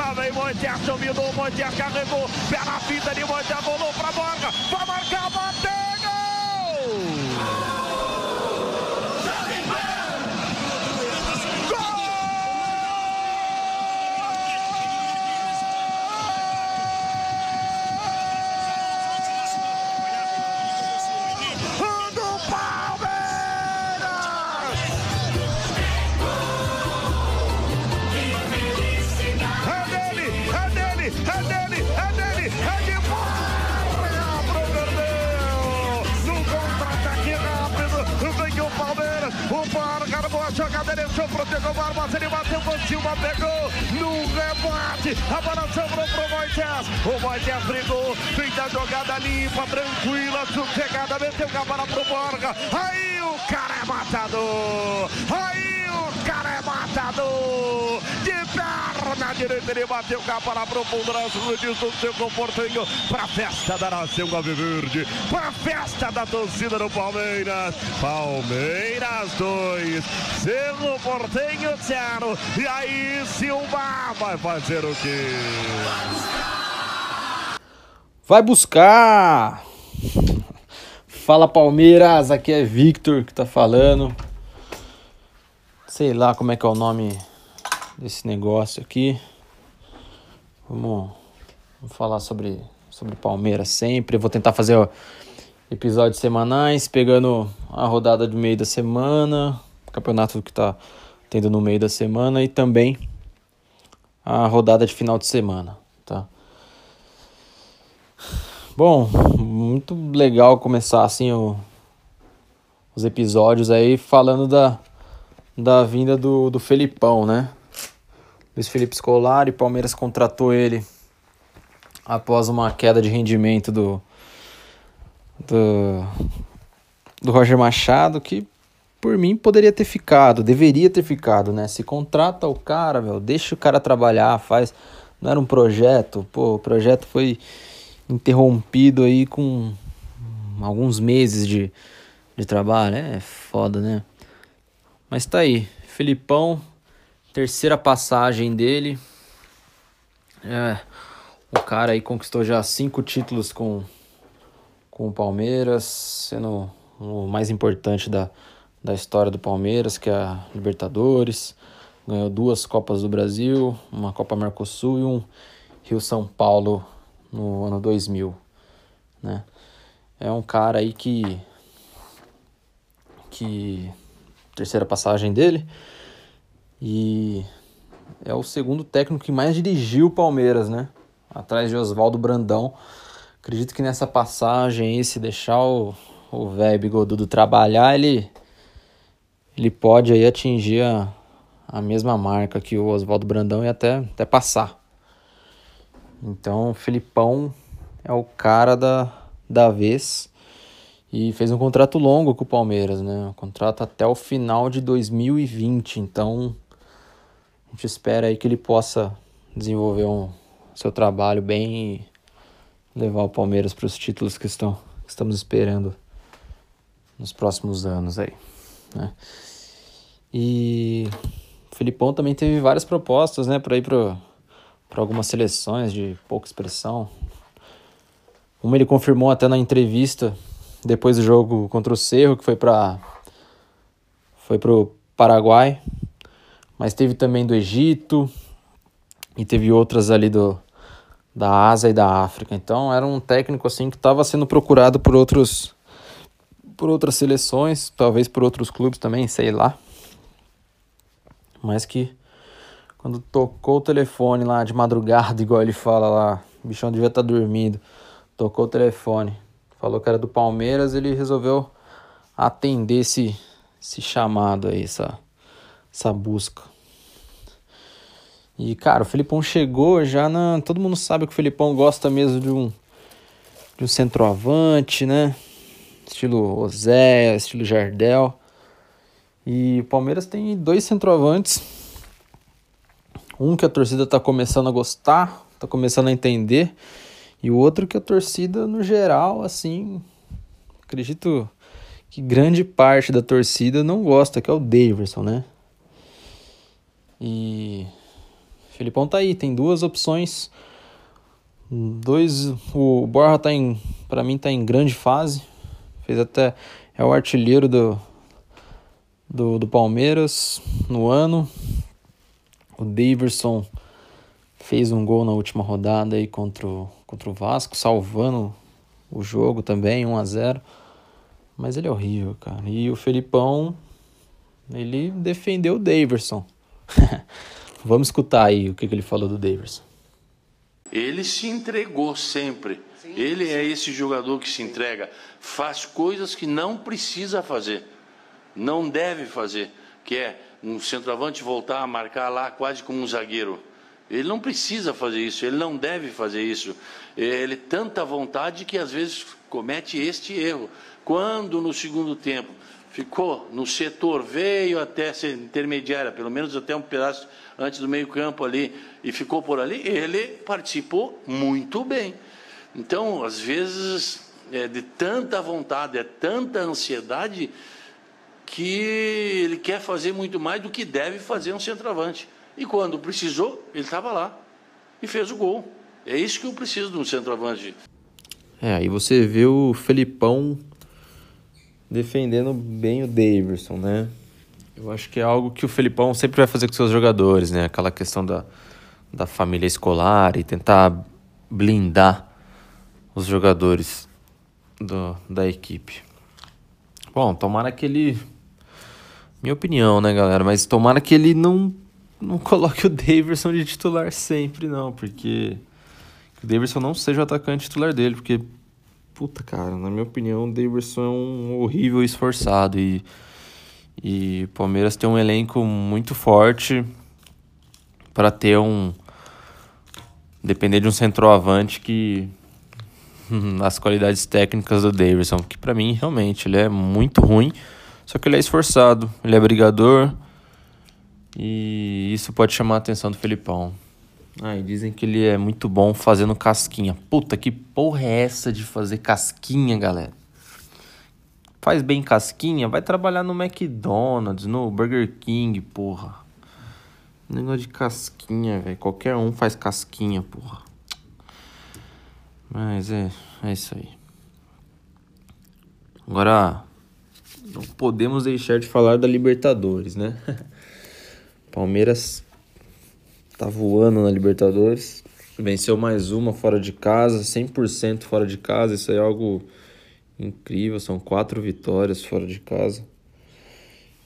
Lá vem Moisés, dominou, Moisés carregou, pé na fita de Moisés, rolou pra Borga, vai marcar, bateu, gol! Jogada, deixou pro Diego Barbosa, ele bateu por cima, pegou no rebote, a bola sobrou pro Moisés, o Moisés brigou, fez a jogada limpa, tranquila, sossegada, meteu a bola pro Borja, aí o cara é matador, aí o cara é matador, de perna direita ele bateu com a bola pro fundo, diz o seu comportinho, pra festa da nação Alviverde, pra festa da torcida do Palmeiras, Palmeiras 2, Cerro Portenho 0, e aí Silva vai fazer o quê? Vai buscar! Fala Palmeiras, aqui é Victor que tá falando. Sei lá como é que é o nome desse negócio aqui. Vamos, vamos falar sobre, sobre Palmeiras sempre. Vou tentar fazer episódios semanais, pegando a rodada do meio da semana, campeonato que tá tendo no meio da semana e também a rodada de final de semana, tá? Bom, muito legal começar assim o, os episódios aí falando da, da vinda do, do Felipão, né? Luiz Felipe Scolari, Palmeiras contratou ele após uma queda de rendimento do, do, do Roger Machado, que por mim poderia ter ficado, deveria ter ficado, né? Se contrata o cara, meu, deixa o cara trabalhar, faz. Não era um projeto, pô, o projeto foi interrompido aí com alguns meses de, de trabalho. É foda, né? Mas tá aí. Felipão, terceira passagem dele. É, o cara aí conquistou já cinco títulos com, com o Palmeiras, sendo o mais importante da, da história do Palmeiras, que é a Libertadores. Ganhou duas Copas do Brasil, uma Copa Mercosul e um Rio São Paulo no ano 2000, né? É um cara aí que que terceira passagem dele e é o segundo técnico que mais dirigiu o Palmeiras, né? Atrás de Oswaldo Brandão. Acredito que nessa passagem se deixar o o velho bigodudo trabalhar, ele ele pode aí atingir a, a mesma marca que o Oswaldo Brandão e até, até passar. Então, o Filipão é o cara da, da vez e fez um contrato longo com o Palmeiras, né? Um contrato até o final de 2020. Então, a gente espera aí que ele possa desenvolver um seu trabalho bem e levar o Palmeiras para os títulos que, estão, que estamos esperando nos próximos anos aí, né? E o Filipão também teve várias propostas, né, para ir para algumas seleções de pouca expressão. Uma ele confirmou até na entrevista depois do jogo contra o Cerro, que foi para foi pro Paraguai, mas teve também do Egito e teve outras ali do da Ásia e da África. Então era um técnico assim que estava sendo procurado por outros por outras seleções, talvez por outros clubes também, sei lá. Mas que quando tocou o telefone lá de madrugada, igual ele fala lá, o bichão devia estar tá dormindo. Tocou o telefone, falou que era do Palmeiras, ele resolveu atender esse, esse chamado aí, essa, essa busca. E, cara, o Felipão chegou já na. Todo mundo sabe que o Felipão gosta mesmo de um, de um centroavante, né? Estilo Ozé, estilo Jardel. E o Palmeiras tem dois centroavantes um que a torcida está começando a gostar, está começando a entender, e o outro que a torcida, no geral, assim, acredito que grande parte da torcida não gosta, que é o Daverson, né? E Felipão tá aí, tem duas opções. Dois, o Borja tá em, para mim tá em grande fase. Fez até é o artilheiro do, do, do Palmeiras no ano. O Daverson fez um gol na última rodada aí contra o, contra o Vasco, salvando o jogo também, 1 a 0 Mas ele é horrível, cara. E o Felipão, ele defendeu o Daverson. Vamos escutar aí o que, que ele falou do Daverson. Ele se entregou sempre. Sim, ele sim. é esse jogador que se entrega. Faz coisas que não precisa fazer. Não deve fazer. Que é um centroavante voltar a marcar lá quase como um zagueiro. Ele não precisa fazer isso, ele não deve fazer isso. Ele tanta vontade que às vezes comete este erro. Quando no segundo tempo ficou no setor, veio até ser intermediária, pelo menos até um pedaço antes do meio-campo ali, e ficou por ali, ele participou muito bem. Então, às vezes, é de tanta vontade, é tanta ansiedade, que ele quer fazer muito mais do que deve fazer um centroavante. E quando precisou, ele estava lá e fez o gol. É isso que eu preciso de um centroavante. É, aí você vê o Felipão defendendo bem o Davidson, né? Eu acho que é algo que o Felipão sempre vai fazer com seus jogadores, né? Aquela questão da, da família escolar e tentar blindar os jogadores do, da equipe. Bom, tomara que ele. Minha opinião, né, galera? Mas tomara que ele não não coloque o Davidson de titular sempre, não, porque o Davidson não seja o atacante titular dele, porque, puta, cara, na minha opinião, o Davidson é um horrível esforçado e, e Palmeiras tem um elenco muito forte para ter um. depender de um centroavante que. as qualidades técnicas do Davidson, que para mim realmente ele é muito ruim, só que ele é esforçado, ele é brigador e isso pode chamar a atenção do Felipão. Ah, e dizem que ele é muito bom fazendo casquinha. Puta, que porra é essa de fazer casquinha, galera? Faz bem casquinha? Vai trabalhar no McDonald's, no Burger King, porra. Negócio de casquinha, velho. Qualquer um faz casquinha, porra. Mas é, é isso aí. Agora, não podemos deixar de falar da Libertadores, né? Palmeiras tá voando na Libertadores. Venceu mais uma fora de casa, 100% fora de casa. Isso é algo incrível. São quatro vitórias fora de casa.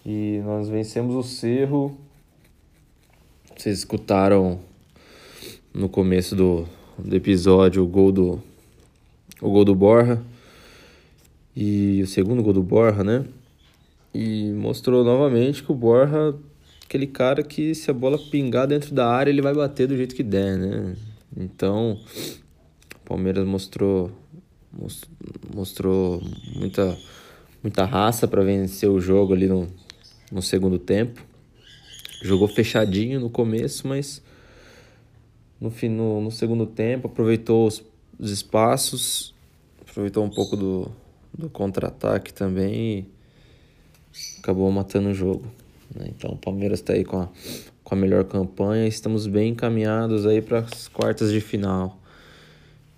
E nós vencemos o Cerro. Vocês escutaram no começo do, do episódio o gol do o gol do Borja e o segundo gol do Borja, né? E mostrou novamente que o Borja aquele cara que se a bola pingar dentro da área, ele vai bater do jeito que der, né? Então, o Palmeiras mostrou mostrou muita muita raça para vencer o jogo ali no, no segundo tempo. Jogou fechadinho no começo, mas no, no, no segundo tempo aproveitou os, os espaços, aproveitou um pouco do, do contra-ataque também e acabou matando o jogo. Né? Então o Palmeiras está aí com a, com a melhor campanha. Estamos bem encaminhados aí para as quartas de final.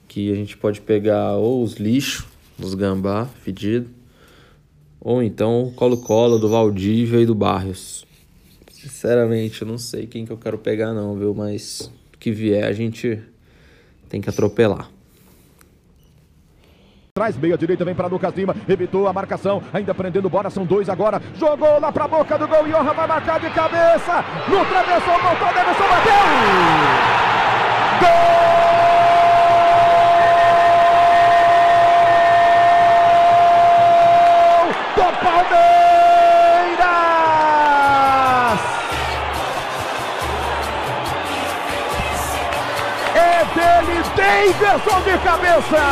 Que a gente pode pegar ou os lixos, os gambá fedido, ou então o Colo-Colo do Valdívia e do Barrios. Sinceramente, eu não sei quem que eu quero pegar não, viu? Mas o que vier a gente tem que atropelar. Traz meia direita, vem para Lucas Lima, evitou a marcação, ainda prendendo bola, são dois agora. Jogou lá para a boca do gol, Johan vai marcar de cabeça. No travessão, voltou, Davidson bateu! Gol! Davidson de cabeça!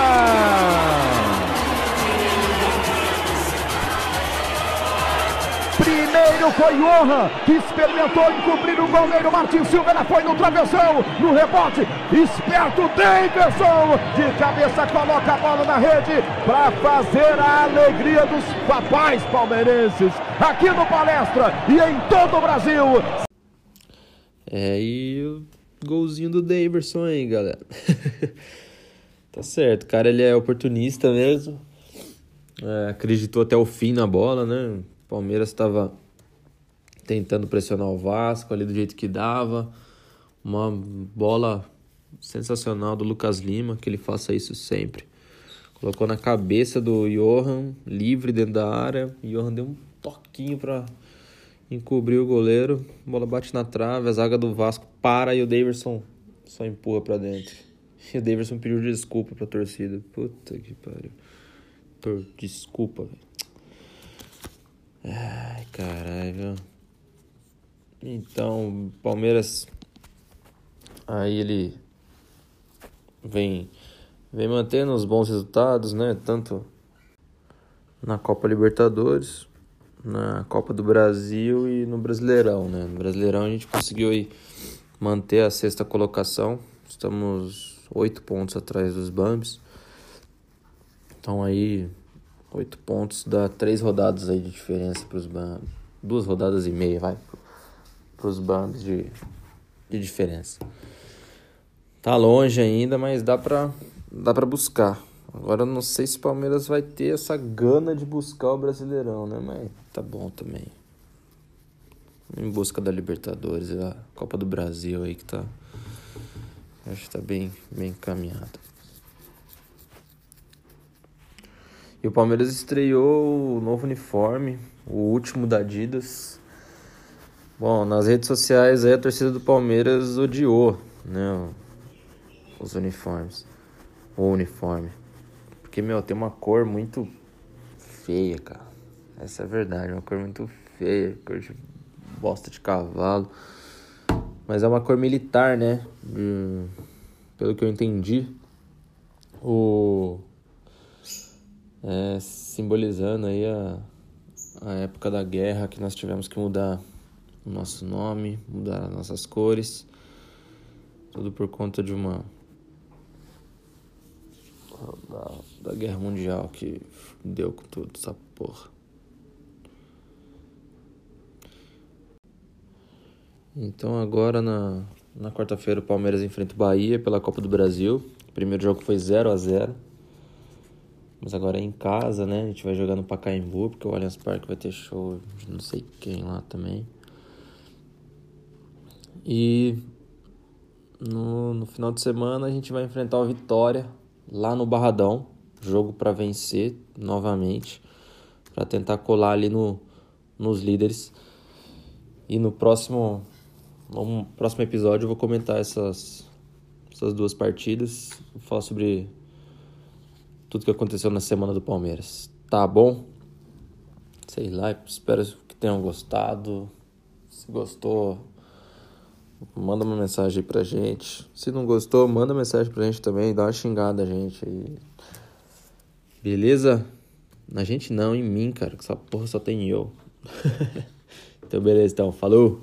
Primeiro foi Johan, que experimentou encobrir o goleiro Martin Silva. Ela foi no travessão, no rebote. Esperto Davidson, de cabeça coloca a bola na rede para fazer a alegria dos papais palmeirenses aqui no Palestra e em todo o Brasil. É, e golzinho do Daverson aí, galera. tá certo, cara ele é oportunista mesmo. É, acreditou até o fim na bola, né? O Palmeiras estava tentando pressionar o Vasco ali do jeito que dava. Uma bola sensacional do Lucas Lima, que ele faça isso sempre. Colocou na cabeça do Johan, livre dentro da área. O Johan deu um toquinho para encobrir o goleiro. Bola bate na trave, a zaga do Vasco para e o Daverson só empurra para dentro. E o Daverson pediu desculpa pra torcida. Puta que pariu. Desculpa, velho. Ai, caralho. Então, Palmeiras. Aí ele vem vem mantendo os bons resultados, né? Tanto na Copa Libertadores, na Copa do Brasil e no Brasileirão, né? No Brasileirão a gente conseguiu aí manter a sexta colocação. Estamos oito pontos atrás dos Bambis. Então aí oito pontos dá três rodadas aí de diferença para os Bambis. Duas rodadas e meia, vai, para os Bambis de, de diferença. Tá longe ainda, mas dá para dá para buscar. Agora eu não sei se o Palmeiras vai ter essa gana de buscar o Brasileirão, né? Mas tá bom também. Em busca da Libertadores, a Copa do Brasil aí que tá. Acho que tá bem, bem encaminhado. E o Palmeiras estreou o novo uniforme, o último da Adidas. Bom, nas redes sociais aí a torcida do Palmeiras odiou, né? Os uniformes o uniforme. Porque, meu, tem uma cor muito feia, cara. Essa é a verdade, uma cor muito feia, cor de bosta de cavalo. Mas é uma cor militar, né? Hum, pelo que eu entendi. O. É, simbolizando aí a, a época da guerra que nós tivemos que mudar o nosso nome, mudar as nossas cores. Tudo por conta de uma da, da Guerra Mundial que deu com tudo essa porra. Então agora na, na quarta-feira o Palmeiras enfrenta o Bahia pela Copa do Brasil. O primeiro jogo foi 0 a 0 Mas agora é em casa, né? A gente vai jogar no Pacaembu, porque o Allianz Parque vai ter show de não sei quem lá também. E no, no final de semana a gente vai enfrentar o Vitória lá no Barradão, jogo para vencer novamente, para tentar colar ali no, nos líderes. E no próximo, no próximo episódio eu vou comentar essas, essas duas partidas, vou falar sobre tudo que aconteceu na semana do Palmeiras. Tá bom? Sei lá, espero que tenham gostado. Se gostou, manda uma mensagem aí pra gente. Se não gostou, manda mensagem pra gente também, dá uma xingada a gente aí. Beleza? Na gente não, em mim, cara, que essa porra só tem eu. então, beleza, então, falou.